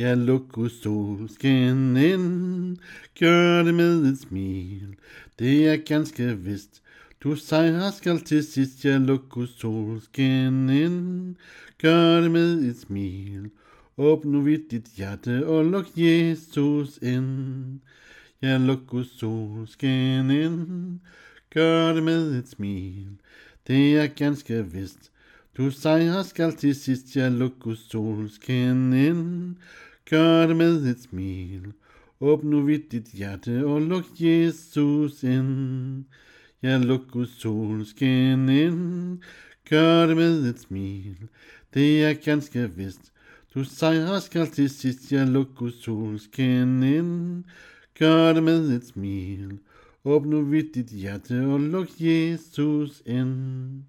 Ja, luk solskin ind, gør det med et smil. Det er ganske vist, du sejrer skal til sidst. Ja, luk solskin ind, gør det med et smil. Åbn nu vidt dit hjerte og luk Jesus ind. Ja, luk solskin ind, gør det med et smil. Det er ganske vist, du sejrer skal til sidst. Ja, luk solskin ind, Gør det med et smil. Åbn nu vidt dit hjerte og luk Jesus ind. Ja, luk Guds solskin ind. Gør det med et smil. Det er ganske vist. Du sejrer skal til sidst. Ja, luk Guds solskin ind. Gør det med et smil. Åbn nu vidt dit hjerte og luk Jesus ind.